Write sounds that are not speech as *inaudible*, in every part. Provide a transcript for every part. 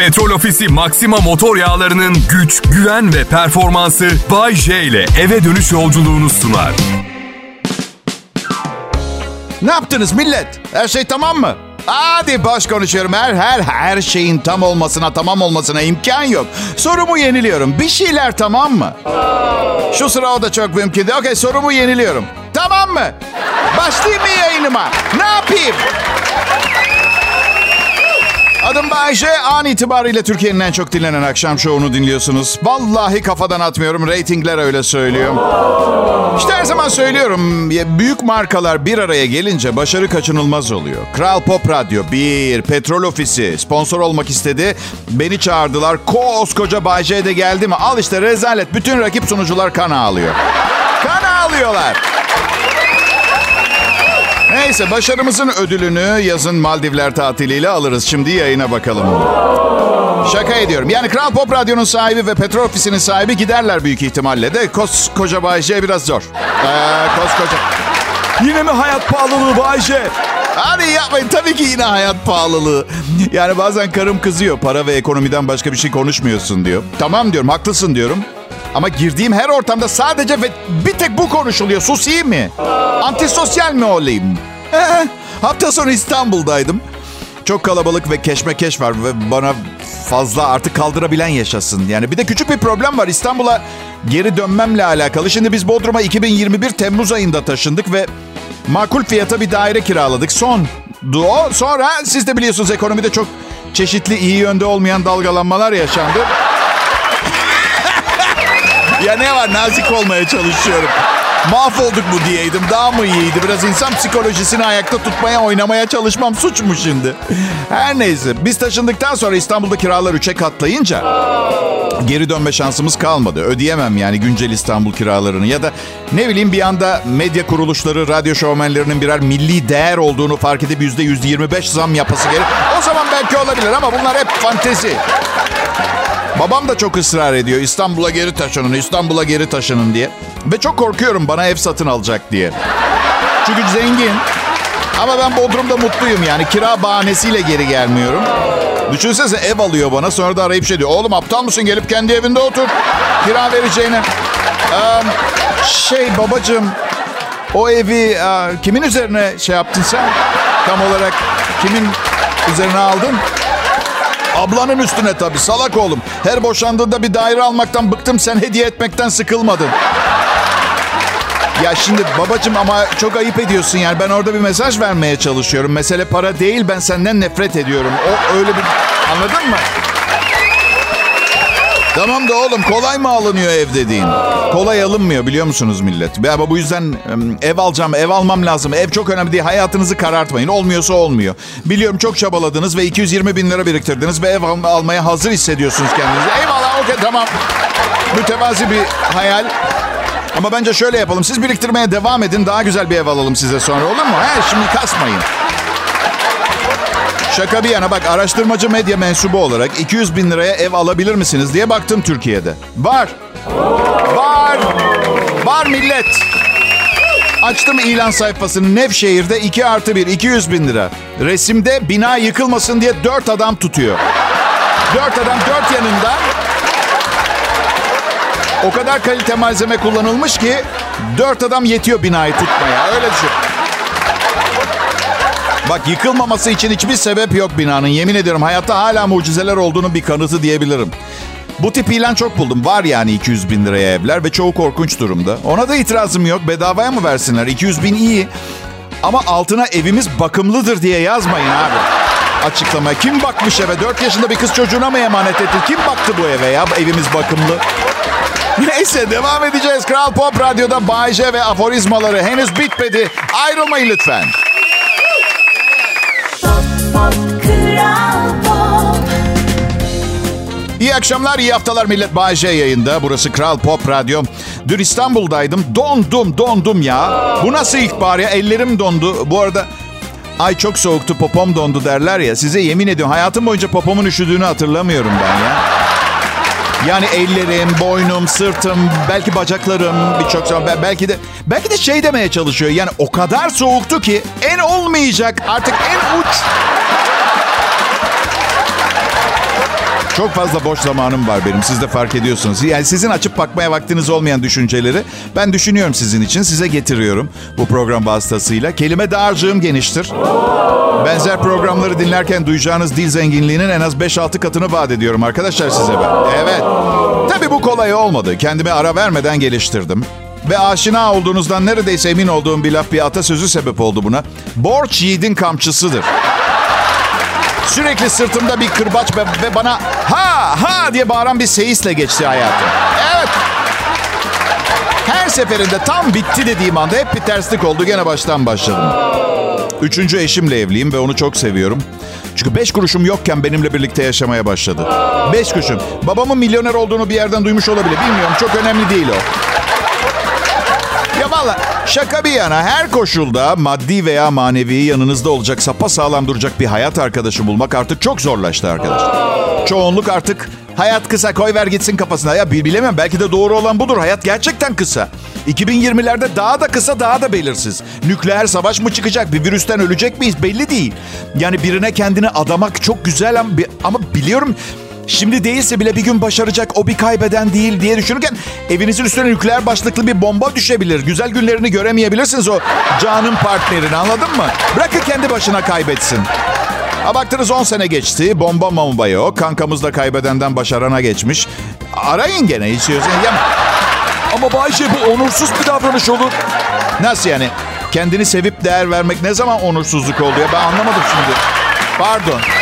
Petrol Ofisi Maxima motor yağlarının güç, güven ve performansı Bay J ile eve dönüş yolculuğunu sunar. Ne yaptınız millet? Her şey tamam mı? Hadi boş konuşuyorum. Her her her şeyin tam olmasına, tamam olmasına imkan yok. Sorumu yeniliyorum. Bir şeyler tamam mı? Şu sıra o da çok mümkün değil. Okey sorumu yeniliyorum. Tamam mı? Başlayayım mı yayınıma? Ne yapayım? Adım Bayece. An itibariyle Türkiye'nin en çok dinlenen akşam şovunu dinliyorsunuz. Vallahi kafadan atmıyorum. Ratingler öyle söylüyor. İşte her zaman söylüyorum. Büyük markalar bir araya gelince başarı kaçınılmaz oluyor. Kral Pop Radyo bir, Petrol Ofisi sponsor olmak istedi. Beni çağırdılar. Koskoca Bayece de geldi mi? Al işte rezalet. Bütün rakip sunucular kan ağlıyor. Kan ağlıyorlar. Neyse başarımızın ödülünü yazın Maldivler tatiliyle alırız. Şimdi yayına bakalım. Şaka ediyorum. Yani Kral Pop Radyo'nun sahibi ve Petrol Ofisi'nin sahibi giderler büyük ihtimalle de. Koskoca Bayce biraz zor. Ee, koskoca. Yine mi hayat pahalılığı Bayce? Hadi yapmayın. Tabii ki yine hayat pahalılığı. Yani bazen karım kızıyor. Para ve ekonomiden başka bir şey konuşmuyorsun diyor. Tamam diyorum. Haklısın diyorum. Ama girdiğim her ortamda sadece ve bir tek bu konuşuluyor. Susayım mı? Antisosyal mi olayım? Hafta sonu İstanbul'daydım. Çok kalabalık ve keşmekeş var ve bana fazla artık kaldırabilen yaşasın. Yani bir de küçük bir problem var. İstanbul'a geri dönmemle alakalı. Şimdi biz Bodrum'a 2021 Temmuz ayında taşındık ve makul fiyata bir daire kiraladık. Son o. Sonra siz de biliyorsunuz ekonomide çok çeşitli iyi yönde olmayan dalgalanmalar yaşandı. Ya ne var nazik olmaya çalışıyorum. Mahvolduk mu diyeydim daha mı iyiydi? Biraz insan psikolojisini ayakta tutmaya oynamaya çalışmam suç mu şimdi? Her neyse biz taşındıktan sonra İstanbul'da kiralar üçe katlayınca geri dönme şansımız kalmadı. Ödeyemem yani güncel İstanbul kiralarını ya da ne bileyim bir anda medya kuruluşları, radyo şovmenlerinin birer milli değer olduğunu fark edip yüzde yüz yirmi beş zam yapası gerek. O zaman belki olabilir ama bunlar hep fantezi. Babam da çok ısrar ediyor. İstanbul'a geri taşının, İstanbul'a geri taşının diye. Ve çok korkuyorum bana ev satın alacak diye. Çünkü zengin. Ama ben Bodrum'da mutluyum yani. Kira bahanesiyle geri gelmiyorum. Düşünsene ev alıyor bana sonra da arayıp şey diyor. Oğlum aptal mısın gelip kendi evinde otur. Kira vereceğine. Ee, şey babacığım o evi e, kimin üzerine şey yaptın sen? Tam olarak kimin üzerine aldın? Ablanın üstüne tabii salak oğlum. Her boşandığında bir daire almaktan bıktım sen hediye etmekten sıkılmadın. Ya şimdi babacım ama çok ayıp ediyorsun yani. Ben orada bir mesaj vermeye çalışıyorum. Mesele para değil ben senden nefret ediyorum. O öyle bir anladın mı? Tamam da oğlum kolay mı alınıyor ev dediğin? Kolay alınmıyor biliyor musunuz millet? Ama bu yüzden ev alacağım, ev almam lazım. Ev çok önemli değil. Hayatınızı karartmayın. Olmuyorsa olmuyor. Biliyorum çok çabaladınız ve 220 bin lira biriktirdiniz ve ev almaya hazır hissediyorsunuz kendinizi. Eyvallah okey tamam. Mütevazi bir hayal. Ama bence şöyle yapalım. Siz biriktirmeye devam edin. Daha güzel bir ev alalım size sonra olur mu? He, şimdi kasmayın. Şaka bir yana bak araştırmacı medya mensubu olarak 200 bin liraya ev alabilir misiniz diye baktım Türkiye'de. Var. Var. Var millet. Açtım ilan sayfasını Nevşehir'de 2 artı 1 200 bin lira. Resimde bina yıkılmasın diye 4 adam tutuyor. 4 adam 4 yanında. O kadar kalite malzeme kullanılmış ki 4 adam yetiyor binayı tutmaya. Öyle düşün. Bak yıkılmaması için hiçbir sebep yok binanın. Yemin ediyorum hayatta hala mucizeler olduğunu bir kanıtı diyebilirim. Bu tip ilan çok buldum. Var yani 200 bin liraya evler ve çoğu korkunç durumda. Ona da itirazım yok. Bedavaya mı versinler? 200 bin iyi. Ama altına evimiz bakımlıdır diye yazmayın abi. Açıklama. Kim bakmış eve? 4 yaşında bir kız çocuğuna mı emanet etti? Kim baktı bu eve ya? Evimiz bakımlı. *laughs* Neyse devam edeceğiz. Kral Pop Radyo'da Bayece ve aforizmaları henüz bitmedi. Ayrılmayın lütfen. İyi akşamlar, iyi haftalar millet. Bayece yayında. Burası Kral Pop Radyo. Dün İstanbul'daydım. Dondum, dondum ya. Bu nasıl ilkbahar ya? Ellerim dondu. Bu arada ay çok soğuktu, popom dondu derler ya. Size yemin ediyorum hayatım boyunca popomun üşüdüğünü hatırlamıyorum ben ya. Yani ellerim, boynum, sırtım, belki bacaklarım birçok zaman belki de belki de şey demeye çalışıyor. Yani o kadar soğuktu ki en olmayacak artık en uç Çok fazla boş zamanım var benim. Siz de fark ediyorsunuz. Yani sizin açıp bakmaya vaktiniz olmayan düşünceleri ben düşünüyorum sizin için. Size getiriyorum bu program vasıtasıyla. Kelime dağarcığım geniştir. Benzer programları dinlerken duyacağınız dil zenginliğinin en az 5-6 katını vaat ediyorum arkadaşlar size ben. Evet. Tabii bu kolay olmadı. Kendime ara vermeden geliştirdim. Ve aşina olduğunuzdan neredeyse emin olduğum bir laf bir atasözü sebep oldu buna. Borç yiğidin kamçısıdır. Sürekli sırtımda bir kırbaç ve, ve bana ha ha diye bağıran bir seyisle geçti hayatım. Evet. Her seferinde tam bitti dediğim anda hep bir terslik oldu. Gene baştan başladım. Üçüncü eşimle evliyim ve onu çok seviyorum. Çünkü beş kuruşum yokken benimle birlikte yaşamaya başladı. Beş kuruşum. Babamın milyoner olduğunu bir yerden duymuş olabilir. Bilmiyorum çok önemli değil o. Valla şaka bir yana her koşulda maddi veya manevi yanınızda olacak sapa sağlam duracak bir hayat arkadaşı bulmak artık çok zorlaştı arkadaşlar. Çoğunluk artık hayat kısa koy ver gitsin kafasına. Ya bilemem belki de doğru olan budur. Hayat gerçekten kısa. 2020'lerde daha da kısa daha da belirsiz. Nükleer savaş mı çıkacak? Bir virüsten ölecek miyiz? Belli değil. Yani birine kendini adamak çok güzel ama, ama biliyorum Şimdi değilse bile bir gün başaracak o bir kaybeden değil diye düşünürken evinizin üstüne nükleer başlıklı bir bomba düşebilir. Güzel günlerini göremeyebilirsiniz o canın partnerini anladın mı? Bırakın kendi başına kaybetsin. Ha baktınız 10 sene geçti. Bomba bomba yok. Kankamız da kaybedenden başarana geçmiş. Arayın gene istiyorsanız. Ya... Ama Bayce bu onursuz bir davranış olur. Nasıl yani? Kendini sevip değer vermek ne zaman onursuzluk oldu ya? Ben anlamadım şimdi. Pardon.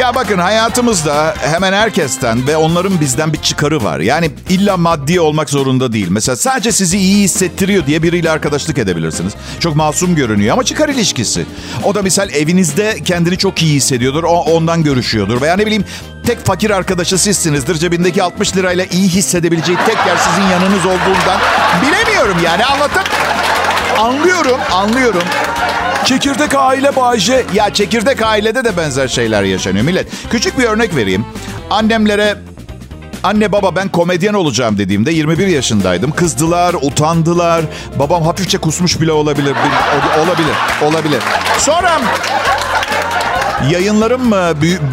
Ya bakın hayatımızda hemen herkesten ve onların bizden bir çıkarı var. Yani illa maddi olmak zorunda değil. Mesela sadece sizi iyi hissettiriyor diye biriyle arkadaşlık edebilirsiniz. Çok masum görünüyor ama çıkar ilişkisi. O da misal evinizde kendini çok iyi hissediyordur. O ondan görüşüyordur. Veya ne bileyim tek fakir arkadaşı sizsinizdir. Cebindeki 60 lirayla iyi hissedebileceği tek yer sizin yanınız olduğundan. Bilemiyorum yani anlatın. Anlıyorum, anlıyorum. Çekirdek aile Bayce. Ya çekirdek ailede de benzer şeyler yaşanıyor millet. Küçük bir örnek vereyim. Annemlere Anne baba ben komedyen olacağım dediğimde 21 yaşındaydım. Kızdılar, utandılar. Babam hafifçe kusmuş bile olabilir. Olabilir, olabilir. Sonra yayınlarım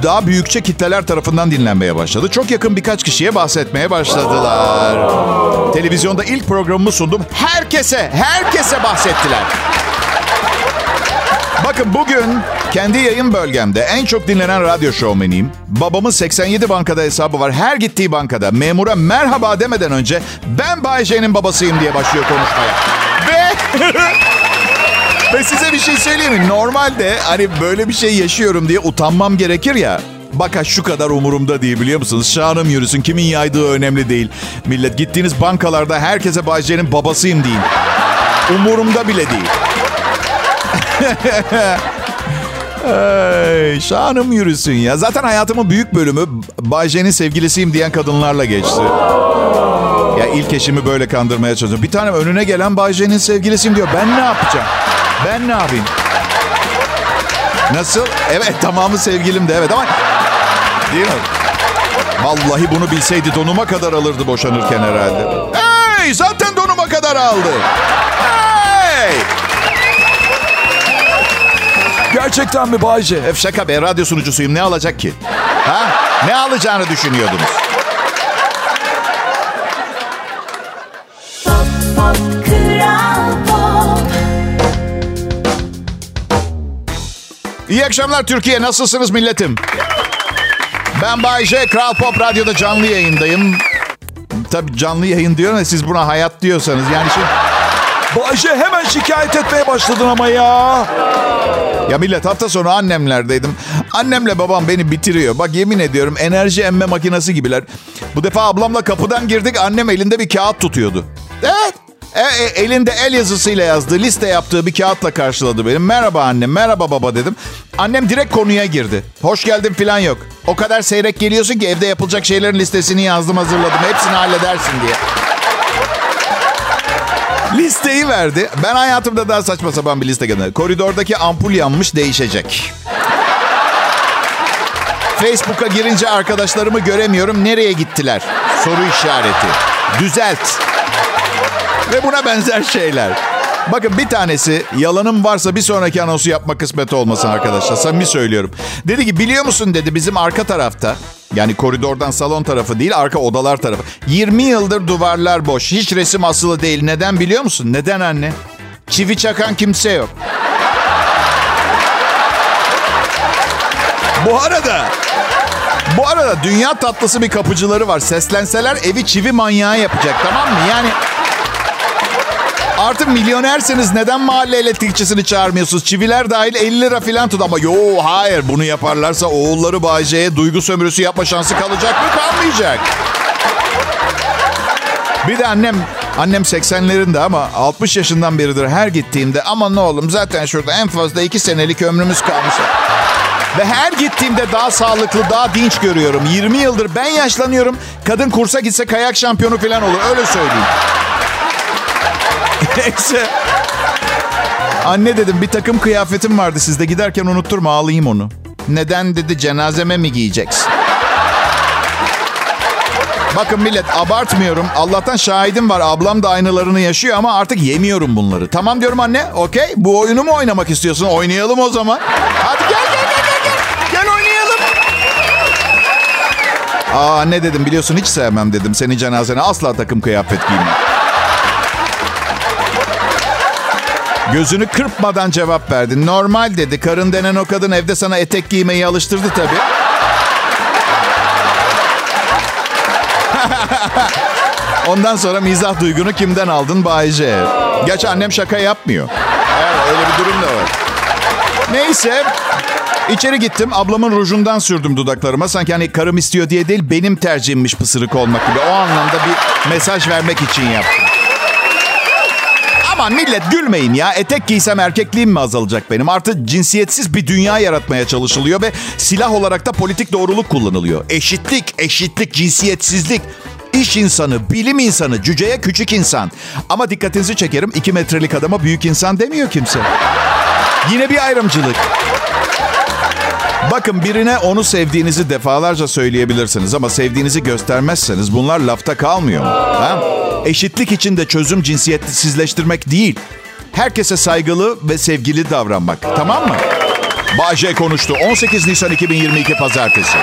daha büyükçe kitleler tarafından dinlenmeye başladı. Çok yakın birkaç kişiye bahsetmeye başladılar. Televizyonda ilk programımı sundum. Herkese, herkese bahsettiler. Bakın bugün kendi yayın bölgemde en çok dinlenen radyo şovmeniyim. Babamın 87 bankada hesabı var. Her gittiği bankada memura merhaba demeden önce ben Bay J'nin babasıyım diye başlıyor konuşmaya. Ve... *laughs* Ve size bir şey söyleyeyim mi? Normalde hani böyle bir şey yaşıyorum diye utanmam gerekir ya. Baka şu kadar umurumda değil biliyor musunuz? Şanım yürüsün kimin yaydığı önemli değil. Millet gittiğiniz bankalarda herkese Bay J'nin babasıyım deyin. Umurumda bile değil. Ay, şanım yürüsün ya. Zaten hayatımın büyük bölümü Bay sevgilisiyim diyen kadınlarla geçti. Ya ilk eşimi böyle kandırmaya çalışıyorum. Bir tane önüne gelen Bay sevgilisiyim diyor. Ben ne yapacağım? Ben ne yapayım? Nasıl? Evet tamamı sevgilim de evet ama... Değil mi? Vallahi bunu bilseydi donuma kadar alırdı boşanırken herhalde. Hey zaten donuma kadar aldı. Hey! Gerçekten mi Bayce? Hep şaka be radyo sunucusuyum ne alacak ki? Ha? Ne alacağını düşünüyordunuz? İyi akşamlar Türkiye. Nasılsınız milletim? Ben Bay J. Kral Pop Radyo'da canlı yayındayım. Tabii canlı yayın diyorum ya siz buna hayat diyorsanız. Yani şimdi... Bayce hemen şikayet etmeye başladın ama ya. Ya millet hafta sonu annemlerdeydim. Annemle babam beni bitiriyor. Bak yemin ediyorum enerji emme makinesi gibiler. Bu defa ablamla kapıdan girdik. Annem elinde bir kağıt tutuyordu. Evet. E, e, elinde el yazısıyla yazdığı, liste yaptığı bir kağıtla karşıladı benim. Merhaba annem, merhaba baba dedim. Annem direkt konuya girdi. Hoş geldin falan yok. O kadar seyrek geliyorsun ki evde yapılacak şeylerin listesini yazdım hazırladım. Hepsini halledersin diye. Listeyi verdi. Ben hayatımda daha saçma sapan bir liste gönderdim. Koridordaki ampul yanmış değişecek. Facebook'a girince arkadaşlarımı göremiyorum. Nereye gittiler? Soru işareti. Düzelt. Ve buna benzer şeyler. Bakın bir tanesi yalanım varsa bir sonraki anonsu yapma kısmet olmasın arkadaşlar. Samimi söylüyorum. Dedi ki biliyor musun dedi bizim arka tarafta yani koridordan salon tarafı değil arka odalar tarafı. 20 yıldır duvarlar boş. Hiç resim asılı değil. Neden biliyor musun? Neden anne? Çivi çakan kimse yok. Bu arada bu arada dünya tatlısı bir kapıcıları var. Seslenseler evi çivi manyağı yapacak tamam mı? Yani Artık milyonerseniz neden mahalle elektrikçisini çağırmıyorsunuz? Çiviler dahil 50 lira falan tut ama yo hayır bunu yaparlarsa oğulları Bayce'ye duygu sömürüsü yapma şansı kalacak mı kalmayacak. Bir de annem Annem 80'lerinde ama 60 yaşından beridir her gittiğimde aman ne oğlum zaten şurada en fazla 2 senelik ömrümüz kalmış. Ve her gittiğimde daha sağlıklı, daha dinç görüyorum. 20 yıldır ben yaşlanıyorum. Kadın kursa gitse kayak şampiyonu falan olur. Öyle söyleyeyim. Neyse. Anne dedim bir takım kıyafetim vardı sizde. Giderken unutturma alayım onu. Neden dedi cenazeme mi giyeceksin? Bakın millet abartmıyorum. Allah'tan şahidim var. Ablam da aynılarını yaşıyor ama artık yemiyorum bunları. Tamam diyorum anne. Okey. Bu oyunu mu oynamak istiyorsun? Oynayalım o zaman. Hadi gel gel gel gel. Gel, gel oynayalım. Aa ne dedim biliyorsun hiç sevmem dedim. Senin cenazene asla takım kıyafet giymem. Gözünü kırpmadan cevap verdi. Normal dedi. Karın denen o kadın evde sana etek giymeyi alıştırdı tabii. *laughs* Ondan sonra mizah duygunu kimden aldın Bayce? Gerçi annem şaka yapmıyor. Evet, öyle bir durum da var. Neyse. İçeri gittim. Ablamın rujundan sürdüm dudaklarıma. Sanki hani karım istiyor diye değil, benim tercihimmiş pısırık olmak gibi. O anlamda bir mesaj vermek için yaptım. Aman millet gülmeyin ya. Etek giysem erkekliğim mi azalacak benim? Artık cinsiyetsiz bir dünya yaratmaya çalışılıyor ve silah olarak da politik doğruluk kullanılıyor. Eşitlik, eşitlik, cinsiyetsizlik. İş insanı, bilim insanı, cüceye küçük insan. Ama dikkatinizi çekerim iki metrelik adama büyük insan demiyor kimse. Yine bir ayrımcılık. Bakın birine onu sevdiğinizi defalarca söyleyebilirsiniz ama sevdiğinizi göstermezseniz bunlar lafta kalmıyor. Ha? Eşitlik için de çözüm cinsiyetsizleştirmek değil. Herkese saygılı ve sevgili davranmak. Tamam mı? Bahçe konuştu. 18 Nisan 2022 Pazartesi.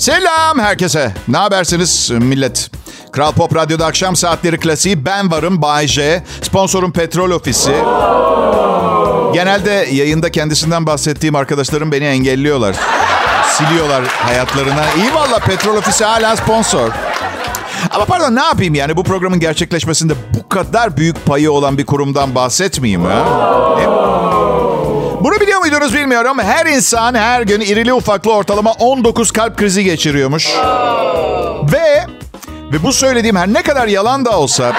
Selam herkese. Ne habersiniz millet? Kral Pop Radyo'da akşam saatleri klasiği ben varım Bay J. Sponsorum Petrol Ofisi. Genelde yayında kendisinden bahsettiğim arkadaşlarım beni engelliyorlar. Siliyorlar hayatlarına. İyi valla Petrol Ofisi hala sponsor. Ama pardon ne yapayım yani bu programın gerçekleşmesinde bu kadar büyük payı olan bir kurumdan bahsetmeyeyim ha? Bunu biliyor muydunuz bilmiyorum. Her insan her gün irili ufaklı ortalama 19 kalp krizi geçiriyormuş. Ve ve bu söylediğim her ne kadar yalan da olsa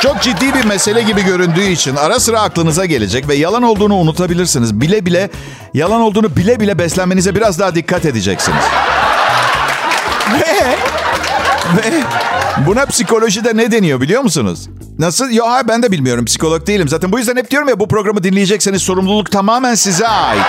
çok ciddi bir mesele gibi göründüğü için ara sıra aklınıza gelecek ve yalan olduğunu unutabilirsiniz. Bile bile yalan olduğunu bile bile beslenmenize biraz daha dikkat edeceksiniz. Ve buna psikolojide ne deniyor biliyor musunuz? Nasıl? Ya ben de bilmiyorum. Psikolog değilim. Zaten bu yüzden hep diyorum ya bu programı dinleyecekseniz sorumluluk tamamen size ait.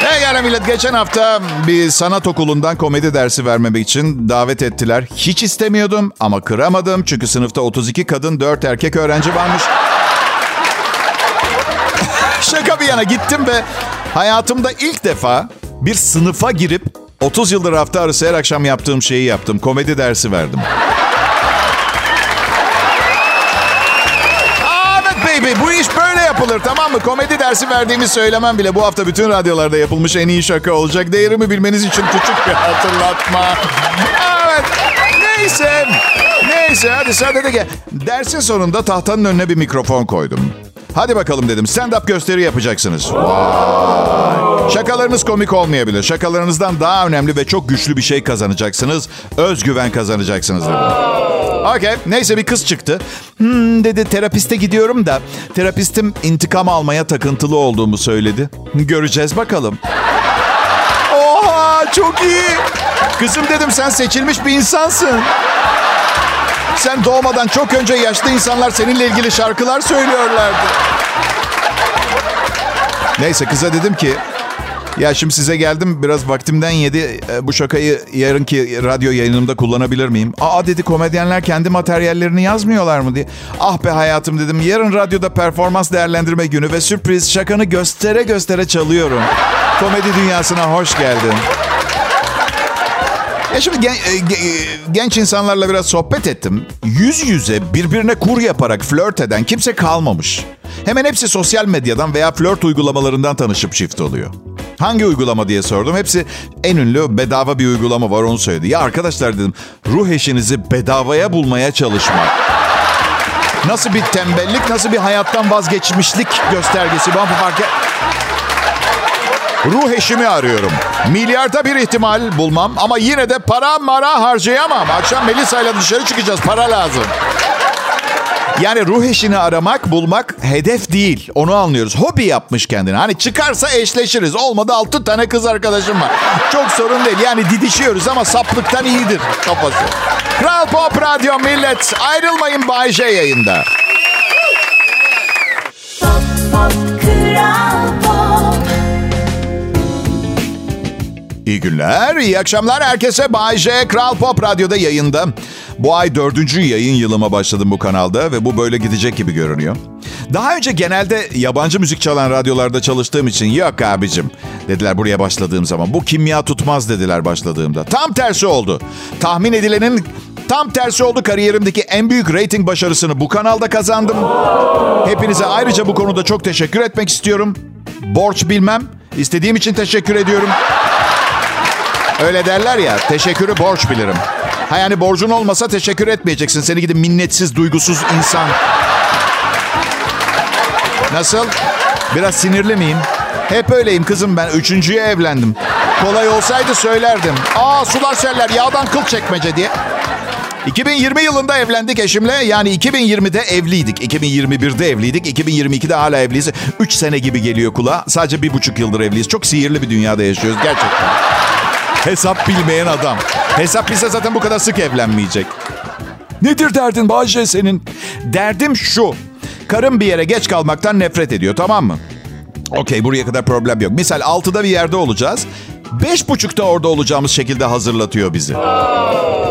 Pekala millet geçen hafta bir sanat okulundan komedi dersi vermemek için davet ettiler. Hiç istemiyordum ama kıramadım çünkü sınıfta 32 kadın 4 erkek öğrenci varmış. *laughs* Şaka bir yana gittim ve hayatımda ilk defa bir sınıfa girip 30 yıldır hafta arası her akşam yaptığım şeyi yaptım. Komedi dersi verdim. Evet baby bu iş böyle yapılır tamam mı? Komedi dersi verdiğimi söylemem bile bu hafta bütün radyolarda yapılmış en iyi şaka olacak. Değerimi bilmeniz için küçük bir hatırlatma. Evet neyse. Neyse hadi sadede gel. Dersin sonunda tahtanın önüne bir mikrofon koydum. Hadi bakalım dedim stand-up gösteri yapacaksınız. Vay. Şakalarınız komik olmayabilir. Şakalarınızdan daha önemli ve çok güçlü bir şey kazanacaksınız. Özgüven kazanacaksınız dedim. Okey. Neyse bir kız çıktı. Hmm, dedi terapiste gidiyorum da terapistim intikam almaya takıntılı olduğumu söyledi. Göreceğiz bakalım. Oha çok iyi. Kızım dedim sen seçilmiş bir insansın. Sen doğmadan çok önce yaşlı insanlar seninle ilgili şarkılar söylüyorlardı. Neyse kıza dedim ki ya şimdi size geldim biraz vaktimden yedi. E, bu şakayı yarınki radyo yayınımda kullanabilir miyim? Aa dedi komedyenler kendi materyallerini yazmıyorlar mı diye. Ah be hayatım dedim. Yarın radyoda performans değerlendirme günü ve sürpriz şakanı göstere göstere çalıyorum. Komedi dünyasına hoş geldin. Ya şimdi gen, e, e, genç insanlarla biraz sohbet ettim. Yüz yüze birbirine kur yaparak flört eden kimse kalmamış. Hemen hepsi sosyal medyadan veya flört uygulamalarından tanışıp çift oluyor. Hangi uygulama diye sordum. Hepsi en ünlü bedava bir uygulama var onu söyledi. Ya arkadaşlar dedim ruh eşinizi bedavaya bulmaya çalışmak. Nasıl bir tembellik, nasıl bir hayattan vazgeçmişlik göstergesi. Ben fark et... Ruh eşimi arıyorum. Milyarda bir ihtimal bulmam ama yine de para mara harcayamam. Akşam Melisa ile dışarı çıkacağız. Para lazım. Yani ruh eşini aramak, bulmak hedef değil. Onu anlıyoruz. Hobi yapmış kendine. Hani çıkarsa eşleşiriz. Olmadı altı tane kız arkadaşım var. Çok sorun değil. Yani didişiyoruz ama saplıktan iyidir kafası. Kral Pop Radyo millet. Ayrılmayın Bay J yayında. Pop, pop, kral İyi günler, iyi akşamlar herkese. Bay J, Kral Pop Radyo'da yayında. Bu ay dördüncü yayın yılıma başladım bu kanalda ve bu böyle gidecek gibi görünüyor. Daha önce genelde yabancı müzik çalan radyolarda çalıştığım için yok abicim dediler buraya başladığım zaman. Bu kimya tutmaz dediler başladığımda. Tam tersi oldu. Tahmin edilenin tam tersi oldu. Kariyerimdeki en büyük rating başarısını bu kanalda kazandım. Hepinize ayrıca bu konuda çok teşekkür etmek istiyorum. Borç bilmem. İstediğim için teşekkür ediyorum. Öyle derler ya, teşekkürü borç bilirim. Ha yani borcun olmasa teşekkür etmeyeceksin. Seni gidip minnetsiz, duygusuz insan. Nasıl? Biraz sinirli miyim? Hep öyleyim kızım ben. Üçüncüye evlendim. Kolay olsaydı söylerdim. Aa sular seller yağdan kıl çekmece diye. 2020 yılında evlendik eşimle. Yani 2020'de evliydik. 2021'de evliydik. 2022'de hala evliyiz. 3 sene gibi geliyor kulağa. Sadece bir buçuk yıldır evliyiz. Çok sihirli bir dünyada yaşıyoruz gerçekten. Hesap bilmeyen adam. Hesap bilse zaten bu kadar sık evlenmeyecek. Nedir derdin Bahçe senin? Derdim şu. Karım bir yere geç kalmaktan nefret ediyor tamam mı? Okey buraya kadar problem yok. Misal 6'da bir yerde olacağız. Beş buçukta orada olacağımız şekilde hazırlatıyor bizi.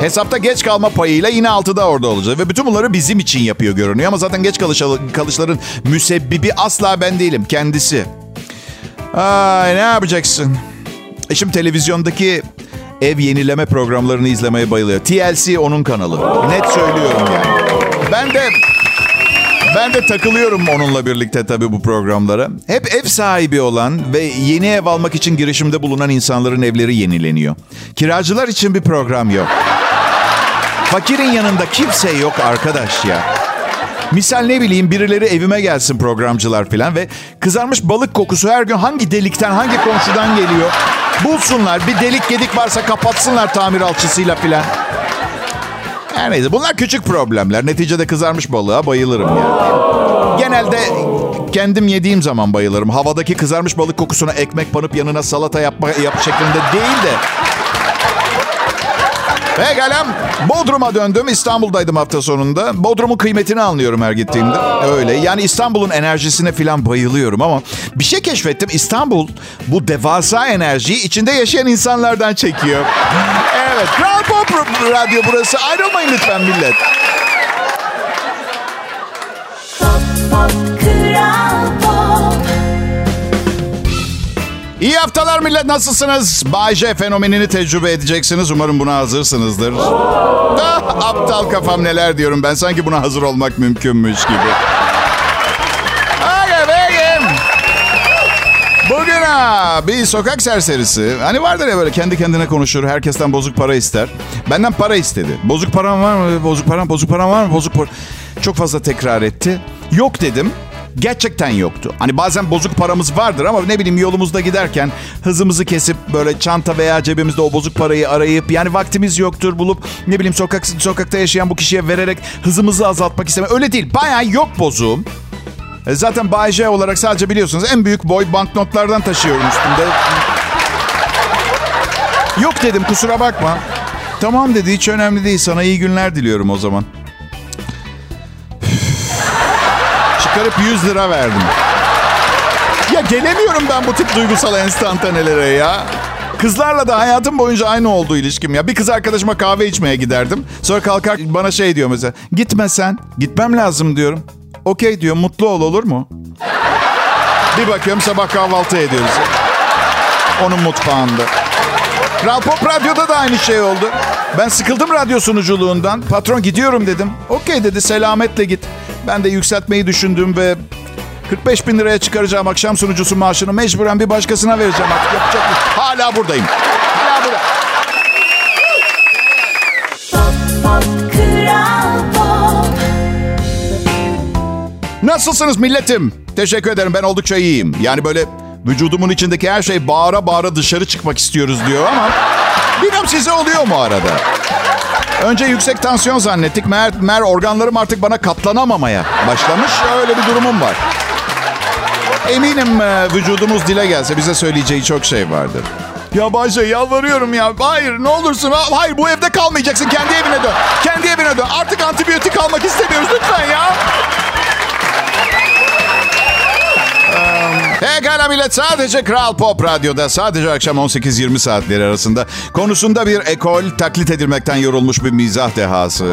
Hesapta geç kalma payıyla yine 6'da orada olacağız. Ve bütün bunları bizim için yapıyor görünüyor. Ama zaten geç kalış, kalışların müsebbibi asla ben değilim. Kendisi. Ay ne yapacaksın? Eşim televizyondaki ev yenileme programlarını izlemeye bayılıyor. TLC onun kanalı. Net söylüyorum yani. Ben de ben de takılıyorum onunla birlikte tabii bu programlara. Hep ev sahibi olan ve yeni ev almak için girişimde bulunan insanların evleri yenileniyor. Kiracılar için bir program yok. Fakirin yanında kimse yok arkadaş ya. Misal ne bileyim birileri evime gelsin programcılar falan ve kızarmış balık kokusu her gün hangi delikten hangi komşudan geliyor? Bulsunlar bir delik gedik varsa kapatsınlar tamir alçısıyla falan. Her neyse bunlar küçük problemler. Neticede kızarmış balığa bayılırım yani. Genelde kendim yediğim zaman bayılırım. Havadaki kızarmış balık kokusuna ekmek banıp yanına salata yapma yap şeklinde değil de Pekala. Bodrum'a döndüm. İstanbul'daydım hafta sonunda. Bodrum'un kıymetini anlıyorum her gittiğimde. Öyle. Yani İstanbul'un enerjisine falan bayılıyorum ama bir şey keşfettim. İstanbul bu devasa enerjiyi içinde yaşayan insanlardan çekiyor. *laughs* Evet. Kral Pop Radyo burası. Ayrılmayın lütfen millet. İyi haftalar millet nasılsınız? Bay fenomenini tecrübe edeceksiniz. Umarım buna hazırsınızdır. Aptal kafam neler diyorum ben. Sanki buna hazır olmak mümkünmüş gibi. Bugün ha bir sokak serserisi. Hani vardır ya böyle kendi kendine konuşur. Herkesten bozuk para ister. Benden para istedi. Bozuk param var mı? Bozuk param, bozuk param var mı? Bozuk para. Çok fazla tekrar etti. Yok dedim gerçekten yoktu. Hani bazen bozuk paramız vardır ama ne bileyim yolumuzda giderken hızımızı kesip böyle çanta veya cebimizde o bozuk parayı arayıp yani vaktimiz yoktur bulup ne bileyim sokak sokakta yaşayan bu kişiye vererek hızımızı azaltmak isteme. Öyle değil. Bayağı yok bozuğum. E zaten Bay J olarak sadece biliyorsunuz en büyük boy banknotlardan taşıyorum üstümde. Yok dedim kusura bakma. Tamam dedi hiç önemli değil sana iyi günler diliyorum o zaman. Çıkarıp 100 lira verdim. Ya gelemiyorum ben bu tip duygusal enstantanelere ya. Kızlarla da hayatım boyunca aynı oldu ilişkim ya. Bir kız arkadaşıma kahve içmeye giderdim. Sonra kalkar bana şey diyor mesela. Gitme sen. Gitmem lazım diyorum. Okey diyor mutlu ol olur mu? Bir bakıyorum sabah kahvaltı ediyoruz. Onun mutfağında. Kral Pop Radyo'da da aynı şey oldu. Ben sıkıldım radyo sunuculuğundan. Patron gidiyorum dedim. Okey dedi selametle git. Ben de yükseltmeyi düşündüm ve 45 bin liraya çıkaracağım akşam sunucusu maaşını mecburen bir başkasına vereceğim artık. Yapacak bir... şey Hala buradayım. Hala burada. Nasılsınız milletim? Teşekkür ederim ben oldukça iyiyim. Yani böyle vücudumun içindeki her şey bağıra bağıra dışarı çıkmak istiyoruz diyor ama... Bilmem size oluyor mu arada? Önce yüksek tansiyon zannettik. Mer, mer organlarım artık bana katlanamamaya başlamış. Öyle bir durumum var. Eminim e, vücudumuz dile gelse bize söyleyeceği çok şey vardır. Ya Bayce yalvarıyorum ya. Hayır ne olursun. Hayır bu evde kalmayacaksın. Kendi evine dön. Kendi evine dön. Artık antibiyotik almak istemiyoruz lütfen ya. Pekala millet sadece Kral Pop Radyo'da sadece akşam 18-20 saatleri arasında konusunda bir ekol taklit edilmekten yorulmuş bir mizah dehası.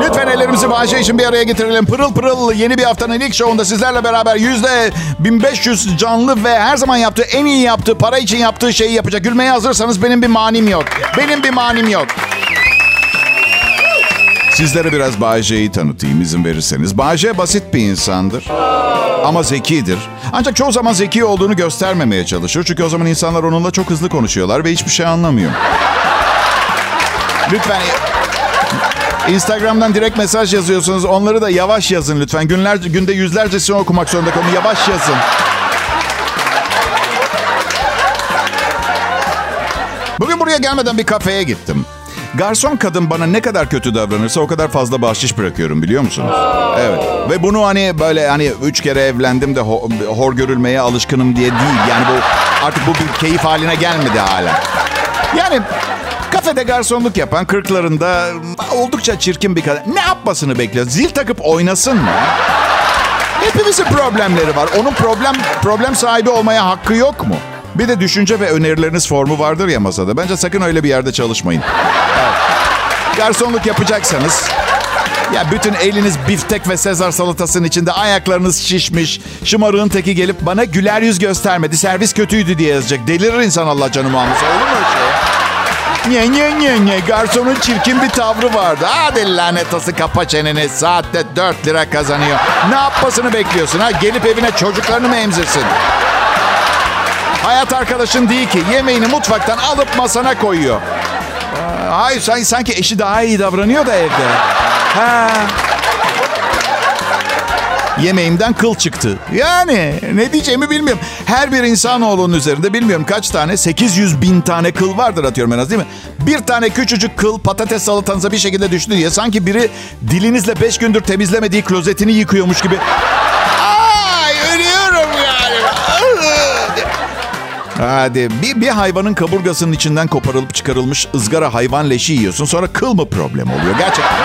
Lütfen ellerimizi Bahçe için bir araya getirelim. Pırıl pırıl yeni bir haftanın ilk şovunda sizlerle beraber yüzde 1500 canlı ve her zaman yaptığı en iyi yaptığı para için yaptığı şeyi yapacak. Gülmeye hazırsanız benim bir manim yok. Benim bir manim yok. Sizlere biraz Bayce'yi tanıtayım izin verirseniz. Bayce basit bir insandır. Ama zekidir. Ancak çoğu zaman zeki olduğunu göstermemeye çalışır. Çünkü o zaman insanlar onunla çok hızlı konuşuyorlar ve hiçbir şey anlamıyor. Lütfen Instagram'dan direkt mesaj yazıyorsunuz. Onları da yavaş yazın lütfen. Günlerce, günde yüzlercesini okumak zorunda kalın. Yavaş yazın. Bugün buraya gelmeden bir kafeye gittim. Garson kadın bana ne kadar kötü davranırsa o kadar fazla bahşiş bırakıyorum biliyor musunuz? Evet. Ve bunu hani böyle hani üç kere evlendim de ho- hor görülmeye alışkınım diye değil. Yani bu artık bu bir keyif haline gelmedi hala. Yani kafede garsonluk yapan kırklarında oldukça çirkin bir kadın. Ne yapmasını bekliyor? Zil takıp oynasın mı? Hepimizin problemleri var. Onun problem problem sahibi olmaya hakkı yok mu? Bir de düşünce ve önerileriniz formu vardır ya masada. Bence sakın öyle bir yerde çalışmayın. Garsonluk yapacaksanız ya bütün eliniz biftek ve sezar salatasının içinde ayaklarınız şişmiş. Şımarığın teki gelip bana güler yüz göstermedi. Servis kötüydü diye yazacak. Delirir insan Allah canım almışsa. Olur mu öyle şey? Nye nye nye nye. Garsonun çirkin bir tavrı vardı. Hadi lanet olsun kapa çeneni. Saatte 4 lira kazanıyor. Ne yapmasını bekliyorsun ha? Gelip evine çocuklarını mı emzirsin? Hayat arkadaşın değil ki. Yemeğini mutfaktan alıp masana koyuyor. Hayır sanki, sanki eşi daha iyi davranıyor da evde. Ha. Yemeğimden kıl çıktı. Yani ne diyeceğimi bilmiyorum. Her bir insanoğlunun üzerinde bilmiyorum kaç tane 800 bin tane kıl vardır atıyorum en az değil mi? Bir tane küçücük kıl patates salatanıza bir şekilde düştü diye sanki biri dilinizle 5 gündür temizlemediği klozetini yıkıyormuş gibi. Hadi bir, bir hayvanın kaburgasının içinden koparılıp çıkarılmış ızgara hayvan leşi yiyorsun. Sonra kıl mı problem oluyor gerçekten?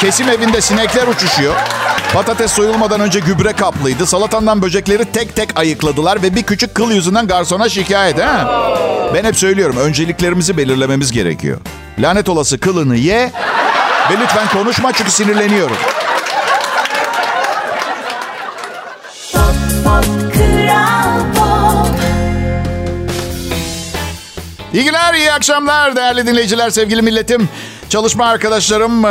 Kesim evinde sinekler uçuşuyor. Patates soyulmadan önce gübre kaplıydı. Salatandan böcekleri tek tek ayıkladılar ve bir küçük kıl yüzünden garsona şikayet. Ha? Ben hep söylüyorum önceliklerimizi belirlememiz gerekiyor. Lanet olası kılını ye ve lütfen konuşma çünkü sinirleniyorum. İyi günler, iyi akşamlar değerli dinleyiciler, sevgili milletim. Çalışma arkadaşlarım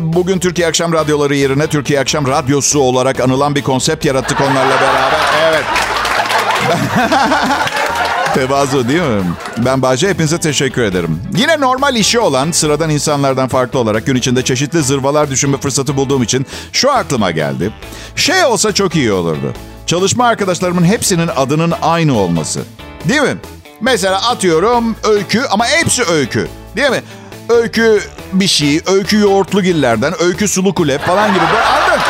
bugün Türkiye Akşam Radyoları yerine Türkiye Akşam Radyosu olarak anılan bir konsept yarattık onlarla beraber. Evet. *laughs* Tevazu değil mi? Ben Bahçe hepinize teşekkür ederim. Yine normal işi olan sıradan insanlardan farklı olarak gün içinde çeşitli zırvalar düşünme fırsatı bulduğum için şu aklıma geldi. Şey olsa çok iyi olurdu. Çalışma arkadaşlarımın hepsinin adının aynı olması. Değil mi? Mesela atıyorum öykü ama hepsi öykü. Değil mi? Öykü bir şey, öykü yoğurtlu gillerden, öykü sulu kulep falan gibi. Anladın?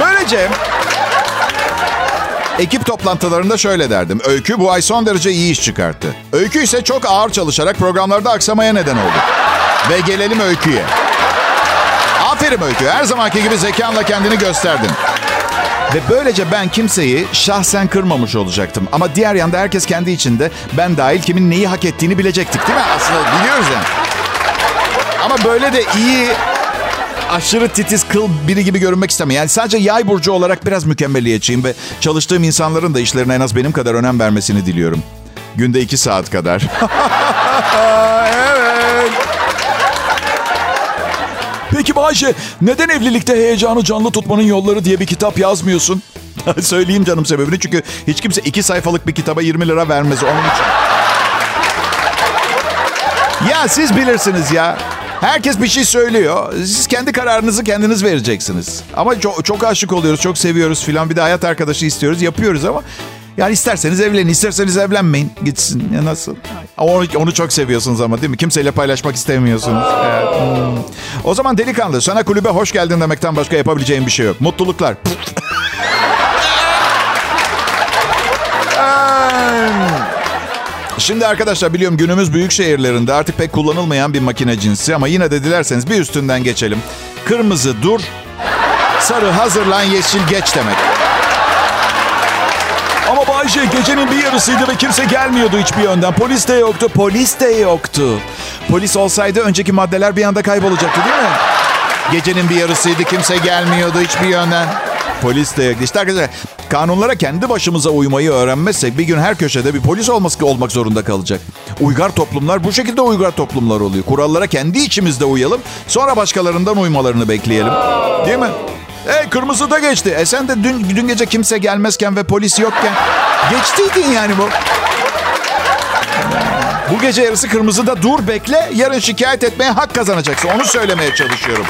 Böylece ekip toplantılarında şöyle derdim. Öykü bu ay son derece iyi iş çıkarttı. Öykü ise çok ağır çalışarak programlarda aksamaya neden oldu. Ve gelelim öyküye. Aferin Öykü. Her zamanki gibi zekanla kendini gösterdin. Ve böylece ben kimseyi şahsen kırmamış olacaktım. Ama diğer yanda herkes kendi içinde ben dahil kimin neyi hak ettiğini bilecektik değil mi? Aslında biliyoruz yani. Ama böyle de iyi aşırı titiz kıl biri gibi görünmek istemiyorum. Yani sadece yay burcu olarak biraz mükemmeliyetçiyim ve çalıştığım insanların da işlerine en az benim kadar önem vermesini diliyorum. Günde iki saat kadar. *laughs* Peki Bayşe neden evlilikte heyecanı canlı tutmanın yolları diye bir kitap yazmıyorsun? *laughs* Söyleyeyim canım sebebini çünkü hiç kimse iki sayfalık bir kitaba 20 lira vermez onun için. Ya siz bilirsiniz ya. Herkes bir şey söylüyor. Siz kendi kararınızı kendiniz vereceksiniz. Ama çok, çok aşık oluyoruz, çok seviyoruz filan. Bir de hayat arkadaşı istiyoruz, yapıyoruz ama... Yani isterseniz evlenin, isterseniz evlenmeyin. Gitsin. Ya nasıl? Onu, onu çok seviyorsunuz ama değil mi? Kimseyle paylaşmak istemiyorsunuz. Evet. Hmm. O zaman delikanlı, sana kulübe hoş geldin demekten başka yapabileceğim bir şey yok. Mutluluklar. *laughs* Şimdi arkadaşlar biliyorum günümüz büyük şehirlerinde artık pek kullanılmayan bir makine cinsi ama yine de dilerseniz bir üstünden geçelim. Kırmızı dur, sarı hazırlan, yeşil geç demek. Ama Bayşe gecenin bir yarısıydı ve kimse gelmiyordu hiçbir yönden. Polis de yoktu. Polis de yoktu. Polis olsaydı önceki maddeler bir anda kaybolacaktı değil mi? Gecenin bir yarısıydı kimse gelmiyordu hiçbir yönden. Polis de yoktu. İşte arkadaşlar kanunlara kendi başımıza uymayı öğrenmezsek bir gün her köşede bir polis olması olmak zorunda kalacak. Uygar toplumlar bu şekilde uygar toplumlar oluyor. Kurallara kendi içimizde uyalım sonra başkalarından uymalarını bekleyelim. Değil mi? Hey kırmızı da geçti. E sen de dün, dün gece kimse gelmezken ve polis yokken geçtiydin yani bu. Bu gece yarısı kırmızıda dur bekle. Yarın şikayet etmeye hak kazanacaksın. Onu söylemeye çalışıyorum.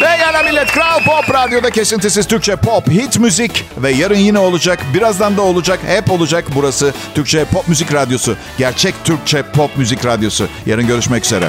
Pekala millet. Kral Pop Radyo'da kesintisiz Türkçe pop, hit müzik ve yarın yine olacak. Birazdan da olacak. Hep olacak burası. Türkçe Pop Müzik Radyosu. Gerçek Türkçe Pop Müzik Radyosu. Yarın görüşmek üzere.